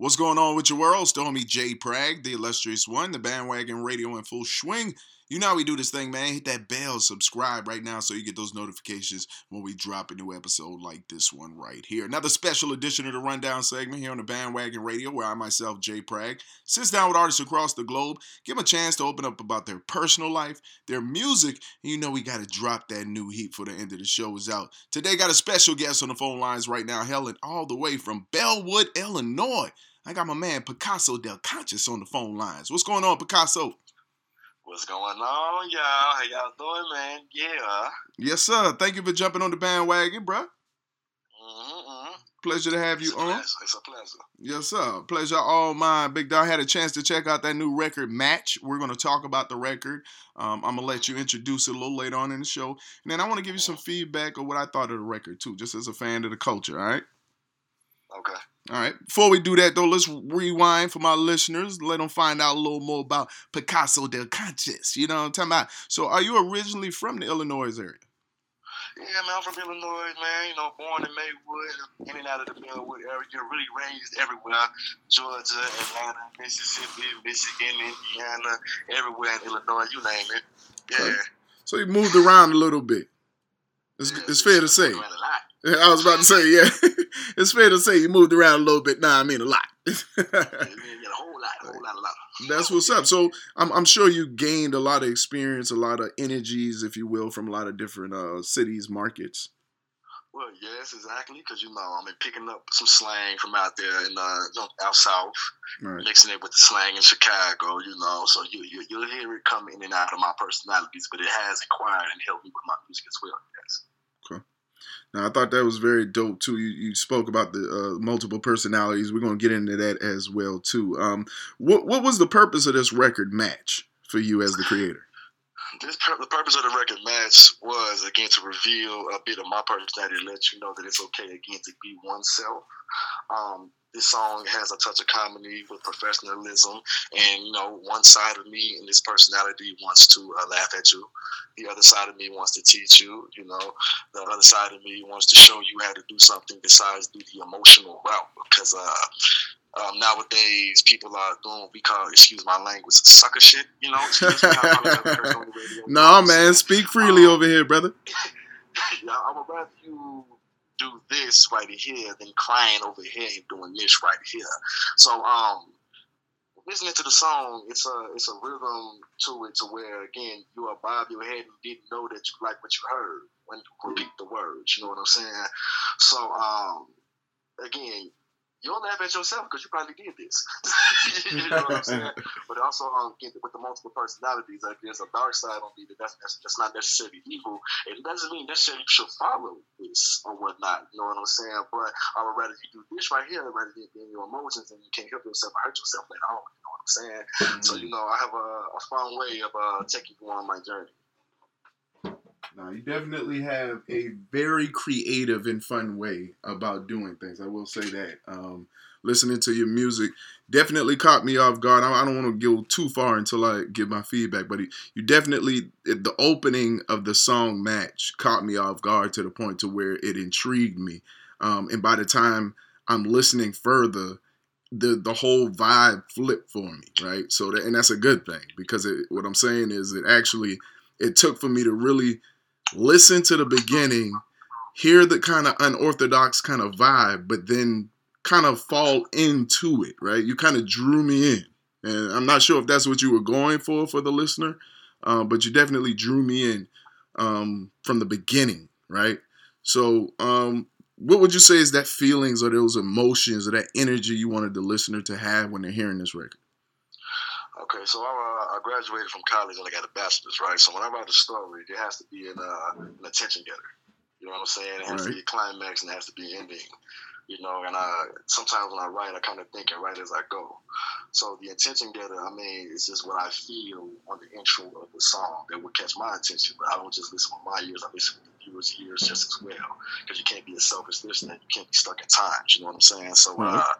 What's going on with your world? Still homie Jay Prag, the illustrious one, the bandwagon radio in full swing. You know how we do this thing, man. Hit that bell, subscribe right now so you get those notifications when we drop a new episode like this one right here. Another special edition of the Rundown segment here on the Bandwagon Radio, where I myself, Jay Prag, sits down with artists across the globe, give them a chance to open up about their personal life, their music, and you know we got to drop that new heat for the end of the show is out. Today got a special guest on the phone lines right now, Helen, all the way from Bellwood, Illinois. I got my man Picasso De Conscience on the phone lines. What's going on, Picasso? What's going on, y'all? How y'all doing, man? Yeah. Yes, sir. Thank you for jumping on the bandwagon, bro. Mm-hmm. Pleasure to have you It's a on. pleasure. It's a pleasure. Yes, sir. Pleasure all mine. Big Dog had a chance to check out that new record, Match. We're going to talk about the record. Um, I'm going to let you introduce it a little later on in the show. And then I want to give you some feedback of what I thought of the record, too, just as a fan of the culture, all right? Okay. All right. Before we do that, though, let's rewind for my listeners. Let them find out a little more about Picasso del Conscious. You know what I'm talking about? So, are you originally from the Illinois area? Yeah, man, I'm from Illinois, man. You know, born in Maywood, in and out of the Bellwood area. Really raised everywhere. Georgia, Atlanta, Mississippi, Michigan, Indiana, everywhere in Illinois, you name it. Yeah. So, you moved around a little bit. It's, it's fair to say. I was about to say, yeah. it's fair to say you moved around a little bit. Nah, I mean a lot. Yeah, a whole lot, a whole lot, a lot. That's what's up. So I'm, I'm sure you gained a lot of experience, a lot of energies, if you will, from a lot of different uh, cities, markets. Well, yes, exactly. Because you know, I mean, picking up some slang from out there in uh, you know, out south, Right. mixing it with the slang in Chicago. You know, so you, you you'll hear it come in and out of my personalities, but it has acquired and helped me with my music as well. Yes. Now I thought that was very dope too. You, you spoke about the uh, multiple personalities. We're gonna get into that as well too. Um, what what was the purpose of this record match for you as the creator? This pur- the purpose of the record match was again to reveal a bit of my personality, let you know that it's okay again to be oneself. Um, this song has a touch of comedy with professionalism, and you know, one side of me and this personality wants to uh, laugh at you. The other side of me wants to teach you. You know, the other side of me wants to show you how to do something besides do the emotional route. Because uh, um, nowadays, people are doing what we call, excuse my language, sucker shit. You know, excuse me, I apologize for cursing on the radio. Nah, man, speak freely over here, brother. Yeah, I would rather you do this right here than crying over here and doing this right here. So, um, listening to the song, it's a it's a rhythm to it to where again you are bob your head and didn't know that you like what you heard when you repeat the words. You know what I'm saying? So, um, again. You'll laugh at yourself because you probably did this. you know what I'm saying? But also, um, with the multiple personalities, like there's a dark side on me that that's, that's, that's not necessarily evil. It doesn't mean necessarily you should follow this or whatnot. You know what I'm saying? But I would rather you do this right here rather than in your emotions and you can't help yourself or hurt yourself later on. You know what I'm saying? So, you know, I have a, a fun way of uh, taking you on my journey. Now, you definitely have a very creative and fun way about doing things. I will say that. Um, listening to your music definitely caught me off guard. I, I don't want to go too far until I give my feedback, but you definitely the opening of the song "Match" caught me off guard to the point to where it intrigued me. Um, and by the time I'm listening further, the the whole vibe flipped for me, right? So that, and that's a good thing because it, what I'm saying is it actually it took for me to really listen to the beginning, hear the kind of unorthodox kind of vibe, but then kind of fall into it, right? You kind of drew me in. And I'm not sure if that's what you were going for for the listener, uh, but you definitely drew me in um, from the beginning, right? So, um, what would you say is that feelings or those emotions or that energy you wanted the listener to have when they're hearing this record? Okay, so I, uh, I graduated from college and I got a bachelor's, right? So when I write a story, there has to be an, uh, an attention getter. You know what I'm saying? It has to be a climax and it has to be an ending. You know, and I sometimes when I write, I kind of think and write as I go. So the attention getter, I mean, is just what I feel on the intro of the song that would catch my attention. But I don't just listen with my ears; I listen with the viewers' ears just as well. Because you can't be a selfish listener; you can't be stuck in times. You know what I'm saying? So. Right. Uh,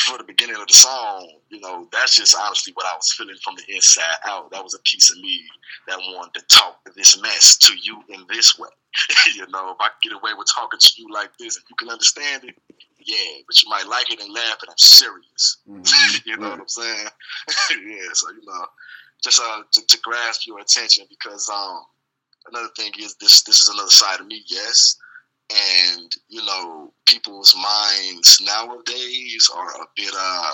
for the beginning of the song, you know, that's just honestly what I was feeling from the inside out. That was a piece of me that wanted to talk this mess to you in this way. you know, if I could get away with talking to you like this, and you can understand it, yeah, but you might like it and laugh, and I'm serious. Mm-hmm. you know right. what I'm saying? yeah, so you know, just uh, to, to, grasp your attention because um, another thing is this this is another side of me, yes, and you know, people's minds nowadays are a bit uh,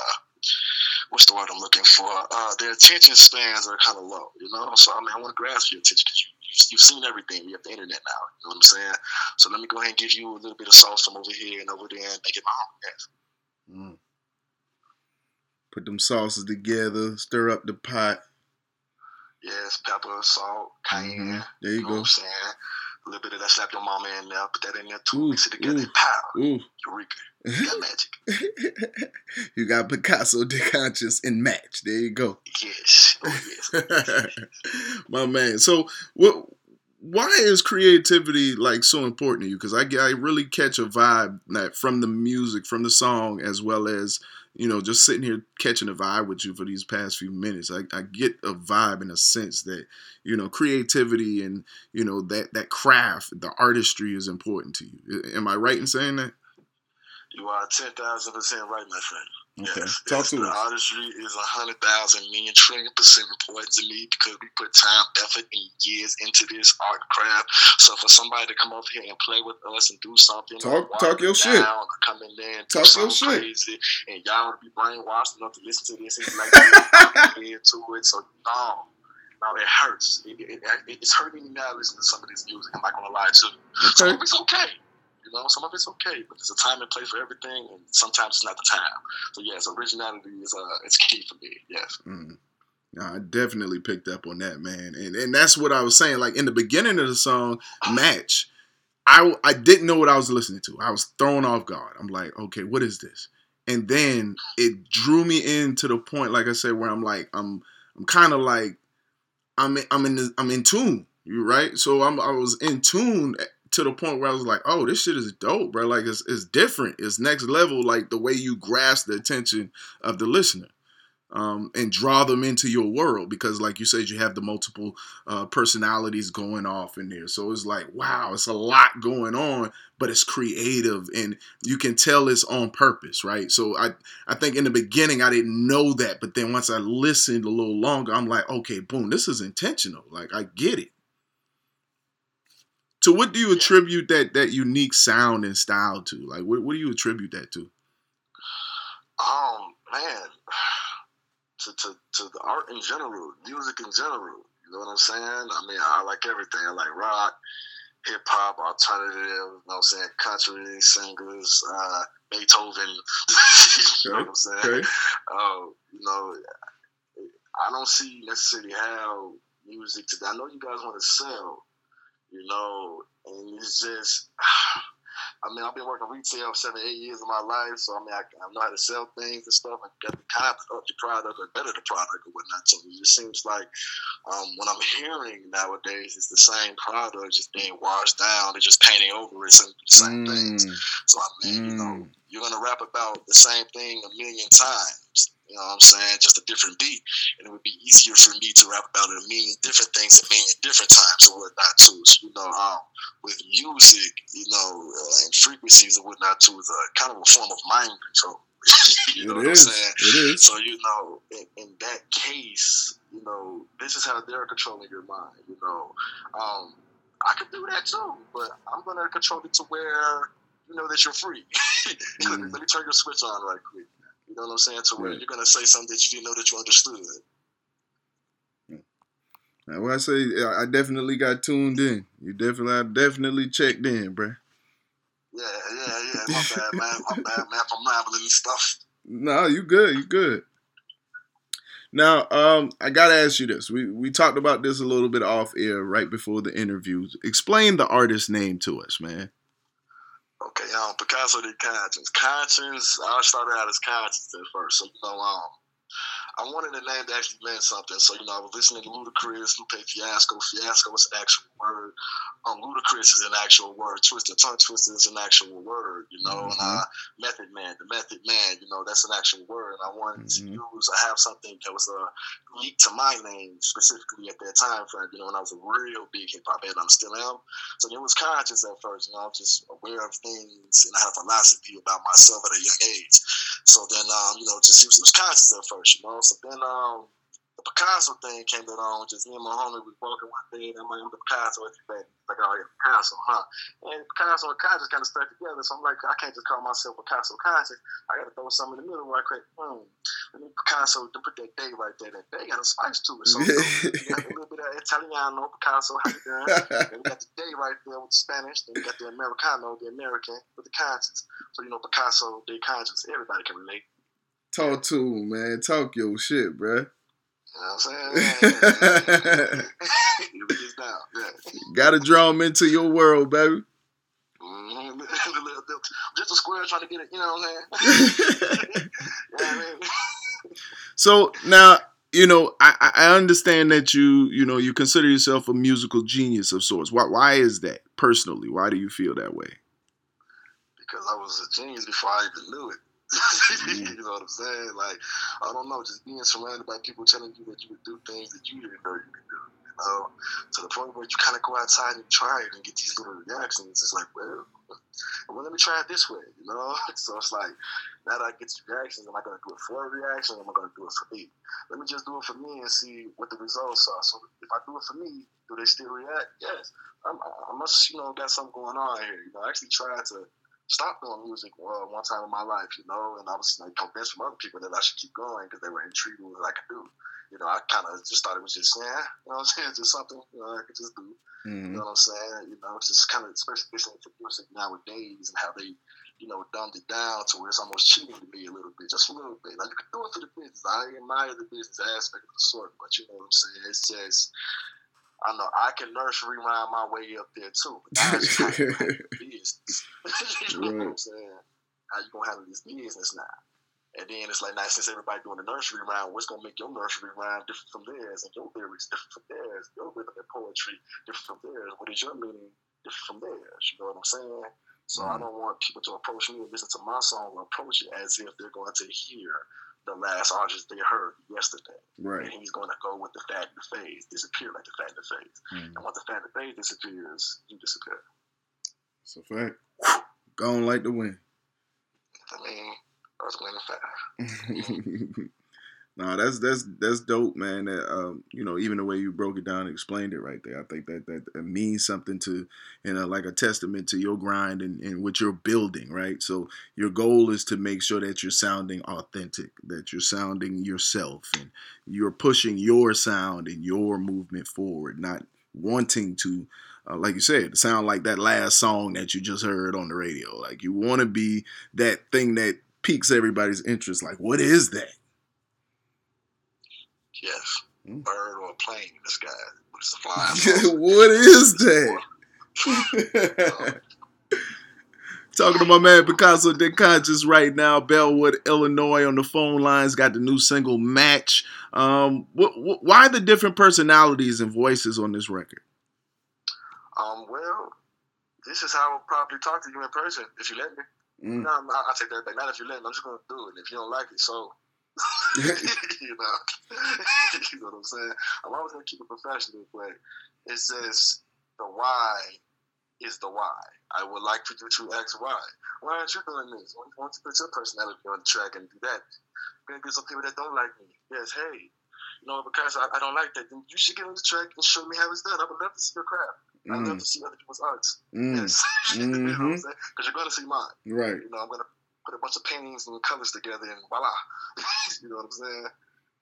what's the word I'm looking for? Uh, their attention spans are kind of low, you know. So I mean, I want to grasp your attention because you you've seen everything. You have the internet now. You know what I'm saying? So let me go ahead and give you a little bit of sauce from over here and over there and make it my own. Yes. Mm. Put them sauces together, stir up the pot. Yes, pepper, salt, cayenne. Mm-hmm. There you, you know go. What I'm saying? A little bit of that slap your mama in there, put that in there too, ooh, mix it together, ooh, pow. Ooh. Eureka. You got magic. you got Picasso de conscious and match. There you go. Yes. Oh, yes. My man. So what why is creativity like so important to you? Because I, I really catch a vibe that from the music, from the song, as well as you know, just sitting here catching a vibe with you for these past few minutes. I, I get a vibe in a sense that you know creativity and you know that that craft, the artistry is important to you. Am I right in saying that? You are ten thousand percent right, my friend. Okay. Yes, Talk yes, to the us. artistry is a hundred thousand million trillion percent important to me because we put time, effort, and years into this art craft. So for somebody to come over here and play with us and do something, talk talk your shit, come in there and talk your shit, crazy, and y'all want to be brainwashed enough to listen to this and like into it. So no. No, it hurts. It, it, it, it's hurting me now listening to some of this music. I'm not gonna lie to you. Okay. So it's okay. You know, some of it's okay, but there's a time and place for everything, and sometimes it's not the time. So yes, originality is uh, it's key for me. Yes. Mm. I definitely picked up on that, man, and and that's what I was saying. Like in the beginning of the song, "Match," I I didn't know what I was listening to. I was thrown off guard. I'm like, okay, what is this? And then it drew me in to the point, like I said, where I'm like, I'm I'm kind of like, I'm I'm in I'm in tune. You right? So I'm I was in tune to the point where I was like, oh, this shit is dope, bro. Like it's it's different. It's next level. Like the way you grasp the attention of the listener. Um, and draw them into your world because, like you said, you have the multiple uh, personalities going off in there. So it's like, wow, it's a lot going on, but it's creative and you can tell it's on purpose, right? So I, I think in the beginning I didn't know that, but then once I listened a little longer, I'm like, okay, boom, this is intentional. Like I get it. So what do you attribute that that unique sound and style to? Like what what do you attribute that to? Um, man, to, to, to the art in general, music in general. You know what I'm saying? I mean, I like everything. I like rock, hip hop, alternative, you know what I'm saying, country, singers, uh, Beethoven. you know what I'm saying? Okay. Uh, you know, I don't see necessarily how music today. I know you guys want to sell, you know, and it's just, I mean, I've been working retail seven, eight years of my life, so I mean, I, I know how to sell things and stuff. I got the kind of up the product or better the product or whatnot. So it just seems like um, what I'm hearing nowadays is the same product just being washed down. They're just painting over it, the same mm. things. So I mean, mm. you know, mm. you're gonna rap about the same thing a million times. You know what I'm saying? Just a different beat. And it would be easier for me to rap about a million different things at million different times and whatnot too. So, you know, um, with music, you know, uh, and frequencies and whatnot too is a kind of a form of mind control. you know it what is. I'm saying? It is. So, you know, in, in, that case, you know, this is how they're controlling your mind, you know. Um, I could do that too, but I'm gonna control it to where you know that you're free. mm. Let me turn your switch on right quick. You know what I'm saying? To where right. you're gonna say something that you didn't know that you understood. Now, when I say I definitely got tuned in, you definitely, I definitely checked in, bro. Yeah, yeah, yeah. My bad, man. My bad, man. I'm rambling and stuff. No, you good. You good. Now, um, I gotta ask you this. We we talked about this a little bit off air right before the interview. Explain the artist name to us, man. Okay, um, Picasso De Conscience. Conscience, I started out as conscience at first. So, um, I wanted the name to actually mean something. So, you know, I was listening to Ludacris, Lupe Fiasco. Fiasco is an actual word. Um, Ludacris is an actual word. Twisted tongue twister is an actual word, you know. Mm-hmm. And uh, Method Man, the Method Man, you know, that's an actual word. And I wanted mm-hmm. to use, I have something that was a uh, leak to my name specifically at that time frame, you know, when I was a real big hip hop head. I'm still am. So it was conscious at first, you know, I was just aware of things and I had a philosophy about myself at a young age. So then, um, you know, just it was, it was conscious at first, you know. So then, um, the Picasso thing came along. Just me and my homie was walking one day, and I'm like, the Picasso, it's like, like, oh, yeah, Picasso, huh? And Picasso and conscious kind of stuck together. So I'm like, I can't just call myself Picasso conscious. I got to throw something in the middle right quick. Hmm. And then Picasso, to put that day right there, that day got a spice to it. So you got a little bit of Italiano, Picasso, how you doing? and we got the day right there with the Spanish. Then we got the Americano, the American, with the conscious. So, you know, Picasso, the conscious, everybody can relate. Talk to him, man. Talk your shit, bruh. You know what I'm saying? Gotta draw them into your world, baby. Mm-hmm. Just a square trying to get it, you know what I'm saying? so now, you know, I, I understand that you, you know, you consider yourself a musical genius of sorts. Why, why is that personally? Why do you feel that way? Because I was a genius before I even knew it. Mm-hmm. you know what I'm saying? Like, I don't know, just being surrounded by people telling you that you would do things that you didn't know you could do. You know, to the point where you kind of go outside and try it and get these little reactions. It's like, well, well, let me try it this way. You know, so it's like now that I get reactions, am I going to do it for a reaction? Or am I going to do it for me? Let me just do it for me and see what the results are. So if I do it for me, do they still react? Yes. I'm, I must, you know, got something going on here. You know, I actually tried to stop doing music uh, one time in my life, you know, and I was like convinced from other people that I should keep going because they were intrigued with what I could do. You know, I kind of just thought it was just, yeah, you know what I'm saying, just something, you know, I could just do. Mm-hmm. You know what I'm saying? You know, it's just kind of, especially music nowadays and how they, you know, dumbed it down to where it's almost cheating to me a little bit, just a little bit. Like, you can do it for the business. I admire the business aspect of the sort, but you know what I'm saying? It's just, I know I can nursery rhyme my way up there too. But that's business. you know what I'm saying? How you gonna handle this business now? And then it's like, now since everybody doing the nursery rhyme, what's gonna make your nursery rhyme different from theirs, and your lyrics different from theirs, your rhythm and poetry different from theirs? What is your meaning different from theirs? You know what I'm saying? So mm-hmm. I don't want people to approach me and listen to my song or approach it as if they're going to hear the last artist they heard yesterday. Right. And he's going to go with the fad and the phase, disappear like the fad and the phase. Mm. And once the fad and the phase disappears, you disappear. It's a fact. Gone like the wind. I mean, Wind, Fire. No, that's that's that's dope, man. That, um, you know, even the way you broke it down and explained it right there, I think that that, that means something to, you know, like a testament to your grind and, and what you're building, right? So your goal is to make sure that you're sounding authentic, that you're sounding yourself, and you're pushing your sound and your movement forward, not wanting to, uh, like you said, sound like that last song that you just heard on the radio. Like you want to be that thing that piques everybody's interest. Like, what is that? Yes. Mm. Bird or a plane in the sky. It's a flying. what is that? Talking to my man Picasso De Conscious right now, Bellwood, Illinois, on the phone lines. Got the new single "Match." Um, wh- wh- why the different personalities and voices on this record? Um, well, this is how I'll probably talk to you in person if you let me. Mm. No, I, I take that back. Not if you let me. I'm just gonna do it. If you don't like it, so you know, you know what I'm saying. I'm always gonna keep it professional, but it's just the why is the why. I would like for you to ask why. Why aren't you doing this? Why don't you put your personality on the track and do that? Gonna get some people that don't like me. Yes, hey, you know, because I, I, don't like that, then you should get on the track and show me how it's done. I would love to see your craft. Mm. I'd love to see other people's arts. Mm. Yes, mm-hmm. you know what I'm mm-hmm. saying? Because you're going to see mine. Right. You know, I'm going to put a bunch of paintings and colors together, and voila. you know what I'm saying?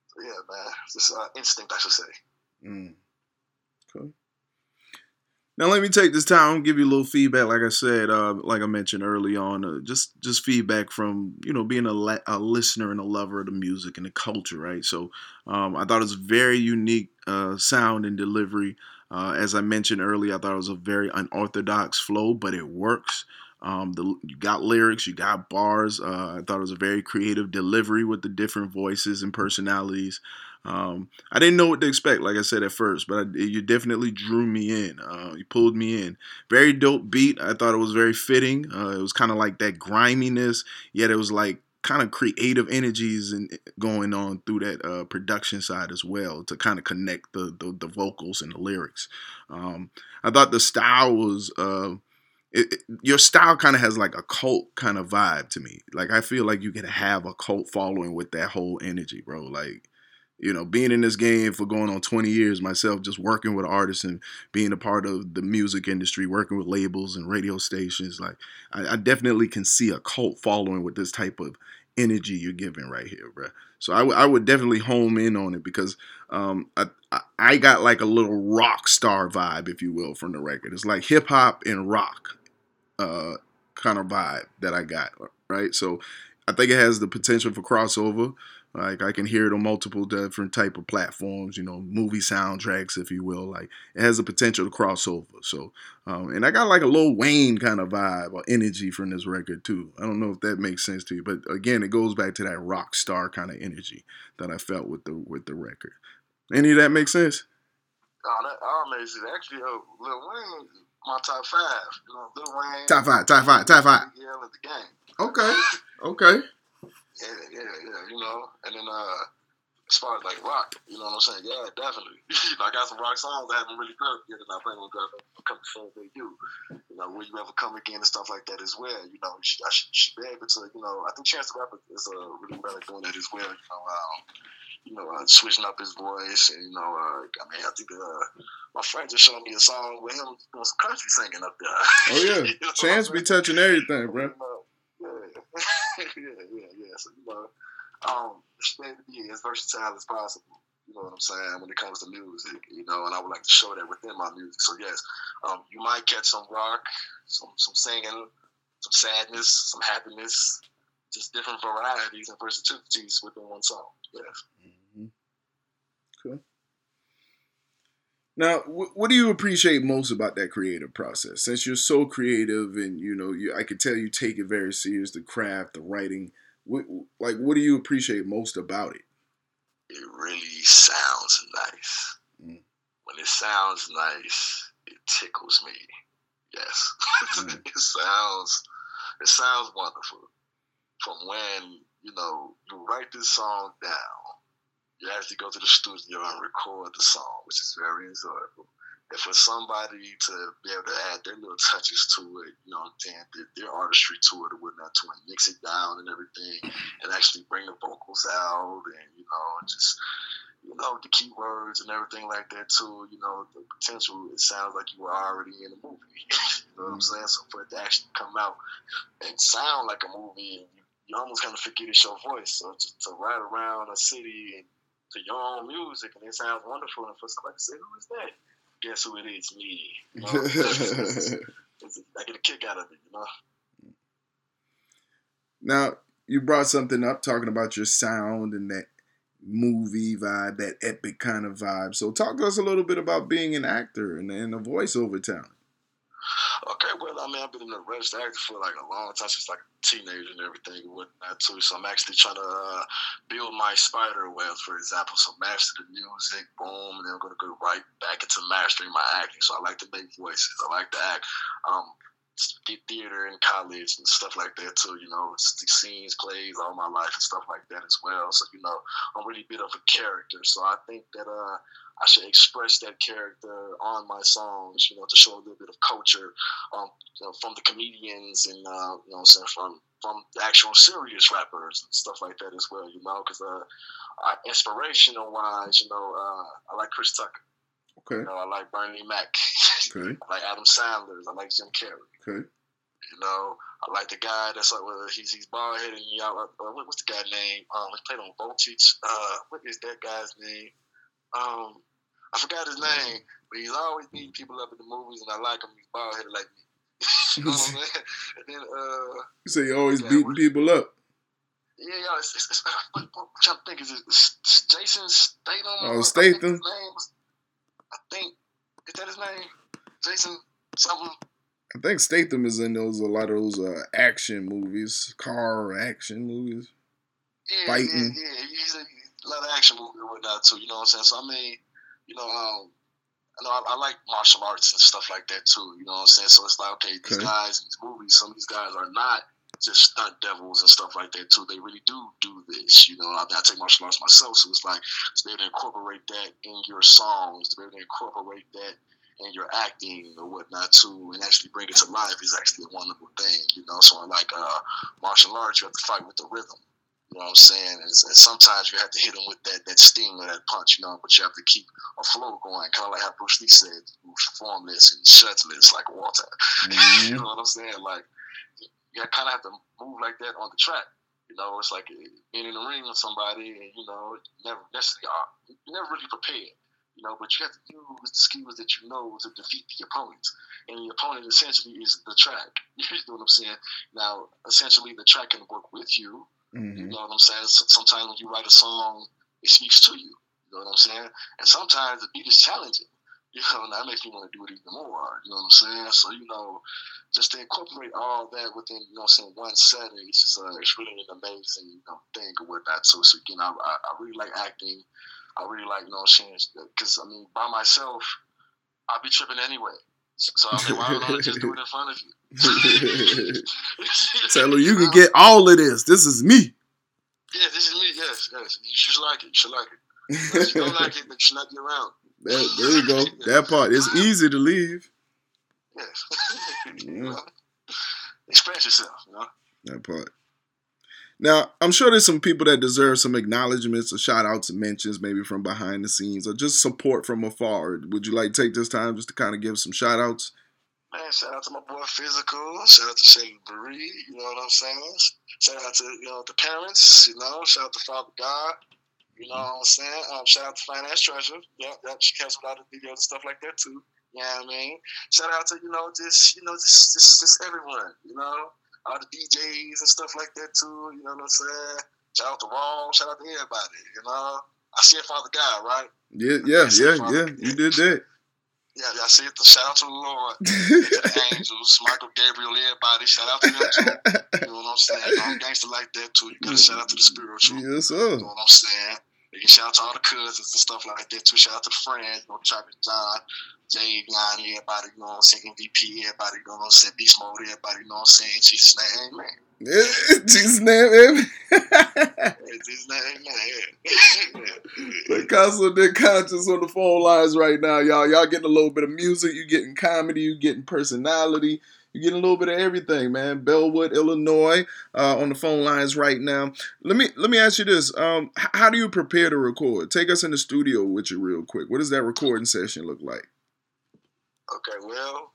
So yeah, man, it's just uh, instinct, I should say. Mm. Cool. Now let me take this time and give you a little feedback. Like I said, uh, like I mentioned early on, uh, just just feedback from you know being a, le- a listener and a lover of the music and the culture, right? So um, I thought it was very unique uh, sound and delivery. Uh, as I mentioned earlier, I thought it was a very unorthodox flow, but it works. Um, the you got lyrics, you got bars. Uh, I thought it was a very creative delivery with the different voices and personalities. Um, I didn't know what to expect, like I said at first, but I, you definitely drew me in. Uh, you pulled me in. Very dope beat. I thought it was very fitting. Uh, it was kind of like that griminess, yet it was like kind of creative energies and going on through that uh, production side as well to kind of connect the, the, the vocals and the lyrics. Um, I thought the style was. Uh, it, it, your style kind of has like a cult kind of vibe to me. Like I feel like you can have a cult following with that whole energy, bro. Like you know, being in this game for going on 20 years myself, just working with artists and being a part of the music industry, working with labels and radio stations, like I, I definitely can see a cult following with this type of energy you're giving right here, bro. So I, w- I would definitely home in on it because um, I, I got like a little rock star vibe, if you will, from the record. It's like hip hop and rock uh, kind of vibe that I got, right? So I think it has the potential for crossover. Like I can hear it on multiple different type of platforms, you know, movie soundtracks, if you will. Like it has the potential to cross over. So, um, and I got like a Lil Wayne kind of vibe or energy from this record too. I don't know if that makes sense to you, but again, it goes back to that rock star kind of energy that I felt with the with the record. Any of that make sense? Oh, that all makes sense. Actually, uh, Lil Wayne, my top five. You know, Lil Wayne. Top five, top five, top five. Yeah, the game. Okay, okay. Yeah, yeah, yeah. You know, and then uh, as far as like rock, you know what I'm saying? Yeah, definitely. I got some rock songs that haven't really heard yet, and I think will come to say they do. You know, will you ever come again and stuff like that as well? You know, she, I should, should be able to. You know, I think Chance the Rapper is uh, really well at doing that as well. You know, um, you know, uh, switching up his voice, and you know, uh, I mean, I think uh, my friend just showed me a song with him doing some country singing up there. Oh yeah, you know Chance be touching everything, bro. You know, yeah, yeah, yeah, yeah. So you know, um, to be as versatile as possible. You know what I'm saying when it comes to music, you know, and I would like to show that within my music. So yes, um, you might catch some rock, some some singing, some sadness, some happiness, just different varieties and versatilities within one song. Yes. Mm-hmm. Cool. Now, what do you appreciate most about that creative process? Since you're so creative, and you know, you, I can tell you take it very serious, the craft, the writing. What, like, what do you appreciate most about it? It really sounds nice. Mm. When it sounds nice, it tickles me. Yes, mm. it sounds, it sounds wonderful. From when you know you write this song down you actually go to the studio and record the song, which is very enjoyable. And for somebody to be able to add their little touches to it, you know, and their, their artistry to it or whatnot, to it, mix it down and everything, and actually bring the vocals out, and you know, just you know the keywords and everything like that too. You know, the potential. It sounds like you were already in a movie. you know what I'm mm-hmm. saying? So for it to actually come out and sound like a movie, and you, you almost kind of forget it's your voice. So to, to ride around a city and to your own music and it sounds wonderful. And for somebody to say, who is that? Guess who it is? Me. You know? I get a kick out of it, you know? Now, you brought something up talking about your sound and that movie vibe, that epic kind of vibe. So, talk to us a little bit about being an actor and, and a voiceover talent. Okay, well, I mean, I've been in the registered actor for like a long time, since like a teenager and everything and whatnot too. So I'm actually trying to uh, build my spider web, for example. So master the music, boom, and then I'm gonna go right back into mastering my acting. So I like to make voices. I like to act. Um, theater in college and stuff like that too. You know, the scenes, plays all my life and stuff like that as well. So you know, I'm really bit of a character. So I think that uh, I should express that character on my songs. You know, to show a little bit of culture um, you know, from the comedians and uh, you know, saying from from the actual serious rappers and stuff like that as well. You know, because uh, uh, inspirational wise, you know, uh, I like Chris Tucker. Okay. You know, I like Bernie Mac. Okay. I like Adam Sandler. I like Jim Carrey. Okay. You know, I like the guy that's like, well, he's he's bald headed. And y'all, uh, what's the guy name? Um, he played on Voltage. Uh, what is that guy's name? Um, I forgot his name, but he's always beating people up in the movies, and I like him. He's bald headed like me. you know what I mean? And then, uh, you say you always beating people up. Yeah, yeah. It's, it's, it's, I'm trying to think. Is it Jason Statham? Oh, Statham. I think, I think is that his name? Jason something. I think Statham is in those a lot of those uh, action movies, car action movies. Yeah, Fighting. yeah, yeah. He's a, a lot of action movies and whatnot too. You know what I'm saying? So I mean, you know, um, I know I, I, like martial arts and stuff like that too. You know what I'm saying? So it's like, okay, these okay. guys, these movies, some of these guys are not just stunt devils and stuff like that too. They really do do this. You know, I, I take martial arts myself, so it's like to be able to incorporate that in your songs, to be able to incorporate that in your acting or whatnot too, and actually bring it to life is actually a wonderful thing. You know, so like uh, martial arts, you have to fight with the rhythm. You know what I'm saying? And, and, sometimes you have to hit them with that, that sting or that punch, you know, but you have to keep a flow going, kind of like how Bruce Lee said, formless and shirtless like water. Mm-hmm. you know what I'm saying? Like, you kind of have to move like that on the track. You know, it's like being in the ring with somebody, and you know, never necessarily you never really prepared. You know, but you have to use the skills that you know to defeat the opponent, and the opponent essentially is the track. You know what I'm saying? Now, essentially, the track can work with you. Mm-hmm. You know what I'm saying? Sometimes when you write a song, it speaks to you. You know what I'm saying? And sometimes the beat is challenging. You know, and that makes me want to do it even more. You know what I'm saying? So, you know, just to incorporate all that within, you know I'm saying, one setting, it's just, uh, it's really an amazing, you know, thing or whatnot. So, so again, I, I, I really like acting. I really like, you know Because, I mean, by myself, I'd be tripping anyway. So, I mean, why don't I just do it in front of you? Tell her you can get all of this. This is me. Yeah, this is me. Yes, yes. You should like it. You should like it. If you don't like it, then you should not be around. That, there you go. That part. It's easy to leave. Yes. yeah. Express yourself, you know? That part. Now, I'm sure there's some people that deserve some acknowledgments or shout outs and mentions, maybe from behind the scenes or just support from afar. Would you like to take this time just to kind of give some shout outs? Man, shout out to my boy Physical. Shout out to Shady Marie. You know what I'm saying? Shout out to you know the parents. You know, shout out to Father God. You know what I'm saying? Um, shout out to Finance Treasure. Yeah, that she cares about the videos and stuff like that too. You know what I mean? Shout out to, you know, just, you know, just, just, just everyone, you know, all the DJs and stuff like that too, you know what I'm saying? Shout out to Raw, shout out to everybody, you know. I see it Father God, right? Yeah, yeah, yeah, yeah. You did that. Yeah, I see it. Shout out to the Lord, to the angels, Michael Gabriel, everybody. Shout out to them too. You know what I'm saying? I'm gangster like that too. You gotta shout out to the spiritual. Yes, sir. You know what I'm saying? Can shout out to all the cousins and stuff like that too. Shout out to the friends, you know, Travis John, Jay, Yanni, everybody, you know what I'm saying? MVP, everybody, you know what I'm saying? Beast mode, everybody, you know what I'm saying? Jesus' name, amen. Jesus' name, amen. Jesus' name, amen. the Castle de Conscious on the phone lines right now, y'all. Y'all getting a little bit of music, you getting comedy, you getting personality. You get a little bit of everything, man. Bellwood, Illinois, uh, on the phone lines right now. Let me let me ask you this: um, How do you prepare to record? Take us in the studio with you real quick. What does that recording session look like? Okay, well,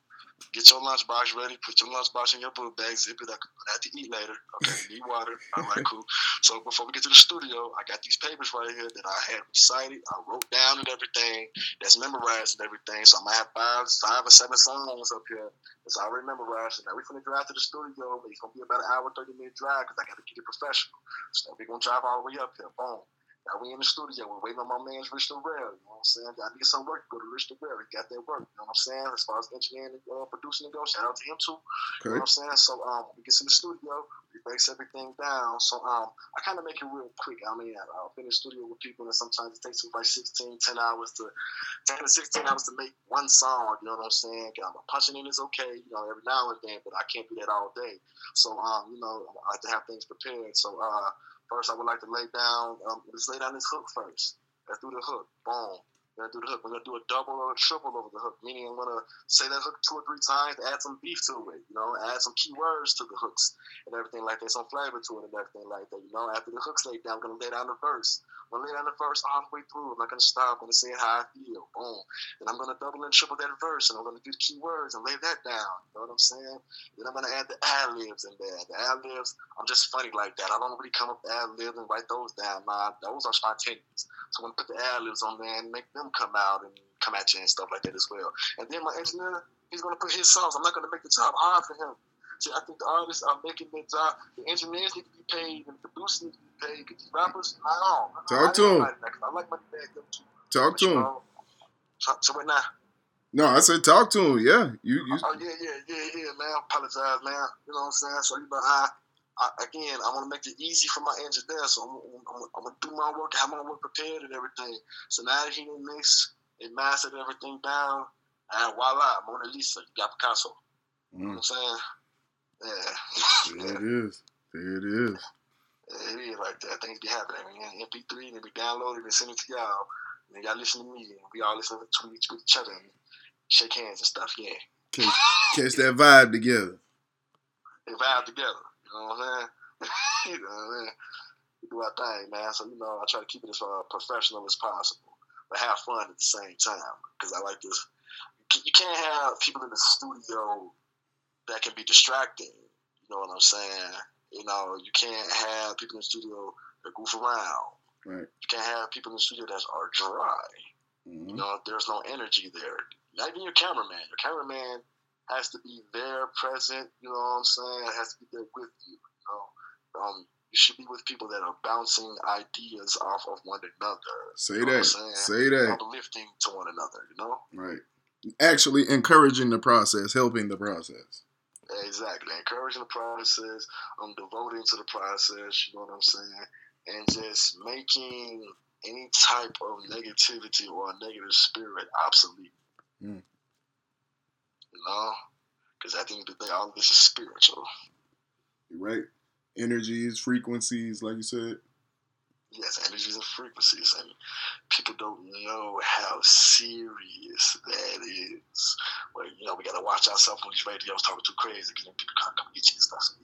get your lunchbox ready. Put your lunchbox in your book bag. Zip it up. I have to eat later. Okay, need water. All right, cool. So before we get to the studio, I got these papers right here that I had recited. I wrote down and everything. That's memorized and everything. So I might have five, five or seven songs up here. It's already memorized. And now we're gonna drive to the studio. but It's gonna be about an hour, thirty minute drive because I got to get it professional. So we're gonna drive all the way up here. Boom. Now we in the studio, we're waiting on my man's Rich Terrell, you know what I'm saying? Gotta get some work, go to Rich Terrell, he got that work, you know what I'm saying? As far as engineering and uh, producing and go, shout out to him too. Okay. You know what I'm saying? So um we get in the studio, we breaks everything down. So um I kinda make it real quick. I mean I'll be in the studio with people and sometimes it takes me like 16, 10 hours to 10 to 16 hours to make one song, you know what I'm saying? I'm punching in is okay, you know, every now and then, but I can't do that all day. So um, you know, I like to have things prepared. So uh First, I would like to lay down, um, let's lay down this hook first. Let's do the hook. Boom. We're gonna do the hook. We're gonna do a double or a triple over the hook, meaning I'm gonna say that hook two or three times, add some beef to it, you know, add some key words to the hooks and everything like that, some flavor to it and everything like that, you know. After the hook's laid down, I'm gonna lay down the verse. Lay down the verse all the way through. I'm not gonna stop. I'm gonna say how I feel. Boom. Then I'm gonna double and triple that verse and I'm gonna do the key words and lay that down. You know what I'm saying? Then I'm gonna add the ad libs in there. The ad libs, I'm just funny like that. I don't really come up with ad libs and write those down. Nah, those are spontaneous. So I'm gonna put the ad libs on there and make them come out and come at you and stuff like that as well. And then my engineer, he's gonna put his songs. I'm not gonna make the job hard for him. See, I think the artists are making their job. The engineers need to be paid, and the producers need to be paid. Rappers, I don't. Talk I, to him. I like money up too. Talk to him. So, so right now. No, I said talk to him. Yeah, you. you... Oh yeah, yeah, yeah, yeah, man. I apologize, man. You know what I'm saying? So you know, I, I again, I want to make it easy for my engineer, so I'm, I'm, I'm, gonna do my work, have my work prepared and everything. So now that he done mix and mastered everything down, and voila, Mona Lisa, you got Picasso. Mm. You know what I'm saying? Yeah. there it is. There it is. It is like that. Things be happening. Man. MP3 and they be downloaded and sent it to y'all. And y'all listen to me and we all listen to each other and shake hands and stuff. Yeah. Catch, catch that vibe together. They vibe together. You know what I'm saying? you know what I'm saying? We do our thing, man. So, you know, I try to keep it as uh, professional as possible, but have fun at the same time. Because I like this. You can't have people in the studio that can be distracting. You know what I'm saying? You know, you can't have people in the studio that goof around. Right. You can't have people in the studio that are dry. Mm-hmm. You know, there's no energy there. Not even your cameraman. Your cameraman has to be there, present. You know what I'm saying? It has to be there with you. You know, um, you should be with people that are bouncing ideas off of one another. Say you know that. Say that. Uplifting to one another. You know. Right. Actually, encouraging the process, helping the process. Exactly. Encouraging the process, um, devoting to the process, you know what I'm saying? And just making any type of negativity or negative spirit obsolete. Mm. You know? Because at the end of the day, all of this is spiritual. You're right. Energies, frequencies, like you said. Yes, energies and frequencies, and people don't know how serious that is. Well, you know, we gotta watch ourselves when these radios talking too crazy because people can't come get you and stuff.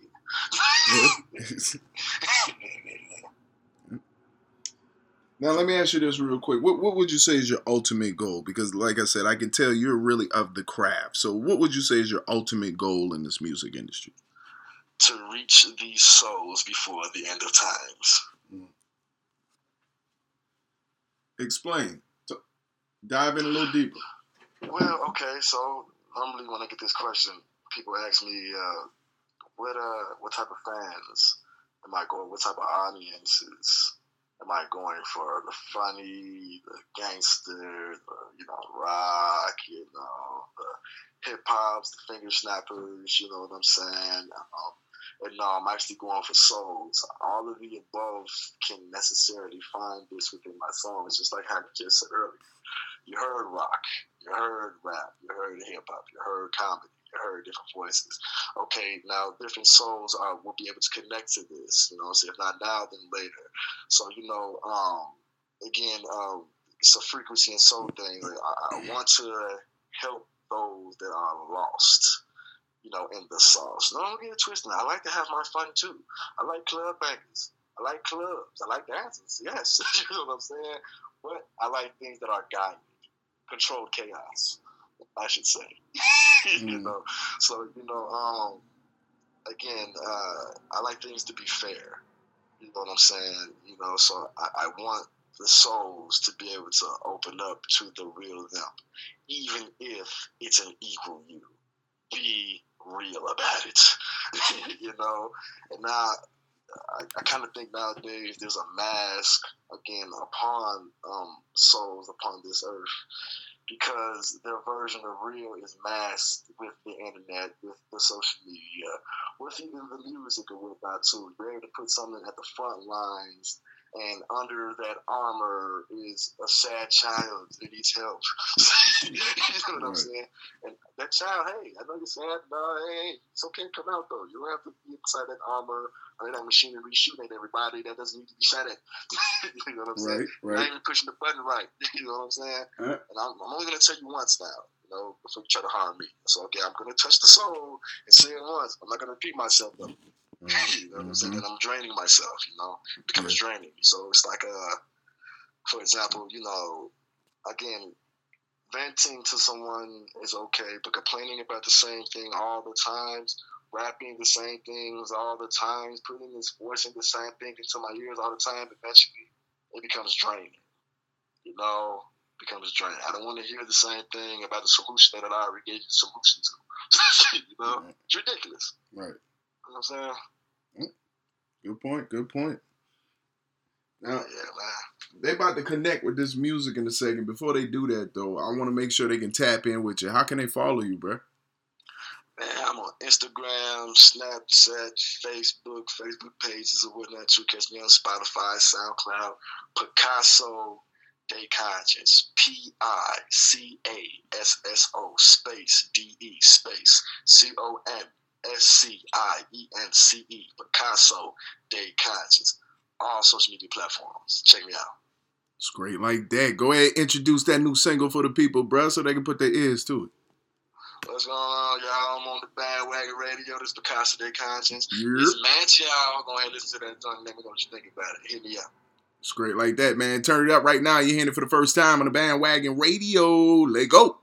now, let me ask you this real quick. What what would you say is your ultimate goal? Because, like I said, I can tell you're really of the craft. So, what would you say is your ultimate goal in this music industry? To reach these souls before the end of times. Explain. Dive in a little deeper. Well, okay. So normally when I get this question, people ask me, uh, what uh, what type of fans am I going? What type of audiences am I going for? The funny, the gangster, the you know rock, you know the hip hops, the finger snappers. You know what I'm saying? Um, and no, I'm actually going for souls. All of the above can necessarily find this within my songs, just like I just said earlier. You heard rock, you heard rap, you heard hip hop, you heard comedy, you heard different voices. Okay, now different souls are will be able to connect to this. You know, so if not now, then later. So you know, um, again, um, it's a frequency and soul thing. I, I want to help those that are lost you know, in the sauce. No, don't get it twisted. I like to have my fun too. I like club bangers. I like clubs. I like dances. Yes, you know what I'm saying. But I like things that are guided, controlled chaos. I should say. mm. You know, so you know, um, again, uh, I like things to be fair. You know what I'm saying? You know, so I, I want the souls to be able to open up to the real them, even if it's an equal you. Be real about it, you know. And now I, I kind of think nowadays there's a mask again upon um, souls upon this earth because their version of real is masked with the internet, with the social media, with even the music or whatnot too. You're able to put something at the front lines and under that armor is a sad child that needs help. you know what right. I'm saying? And that child, hey, I know you're sad, no, uh, hey, it's okay to come out though. You don't have to be inside that armor or that machinery shooting at everybody that doesn't need to be shot at. you know what I'm saying? Right. Not even pushing the button right. you know what I'm saying? Right. And I'm, I'm only gonna tell you once now you know, before you try to harm me. So, okay, I'm going to touch the soul and say it once. I'm not going to repeat myself, though. Mm-hmm. you know what I'm saying? And I'm draining myself, you know, it becomes yeah. draining. So it's like, uh, for example, you know, again, venting to someone is okay, but complaining about the same thing all the times, rapping the same things all the times, putting this voice in the same thing into my ears all the time, eventually it becomes draining. You know, becomes draining. I don't want to hear the same thing about the solution that I already gave you the solution to. you know, right. it's ridiculous. Right. You know what I'm saying? Good point. Good point. Now, they about to connect with this music in a second. Before they do that, though, I want to make sure they can tap in with you. How can they follow you, bro? Man, I'm on Instagram, Snapchat, Facebook, Facebook pages or whatnot. You catch me on Spotify, SoundCloud, Picasso De Conscience, P I C A S S O space D E space C O N S C I E N C E, Picasso De Conscience. All social media platforms. Check me out. It's great like that. Go ahead, introduce that new single for the people, bro, so they can put their ears to it. What's going on, y'all? I'm on the bandwagon radio. This is Picasso De Conscience. Yep. It's Match, y'all. Go ahead and listen to that joint. Let me know what you think about it. Hit me up. It's great like that, man. Turn it up right now. You're hearing it for the first time on the bandwagon radio. Let go.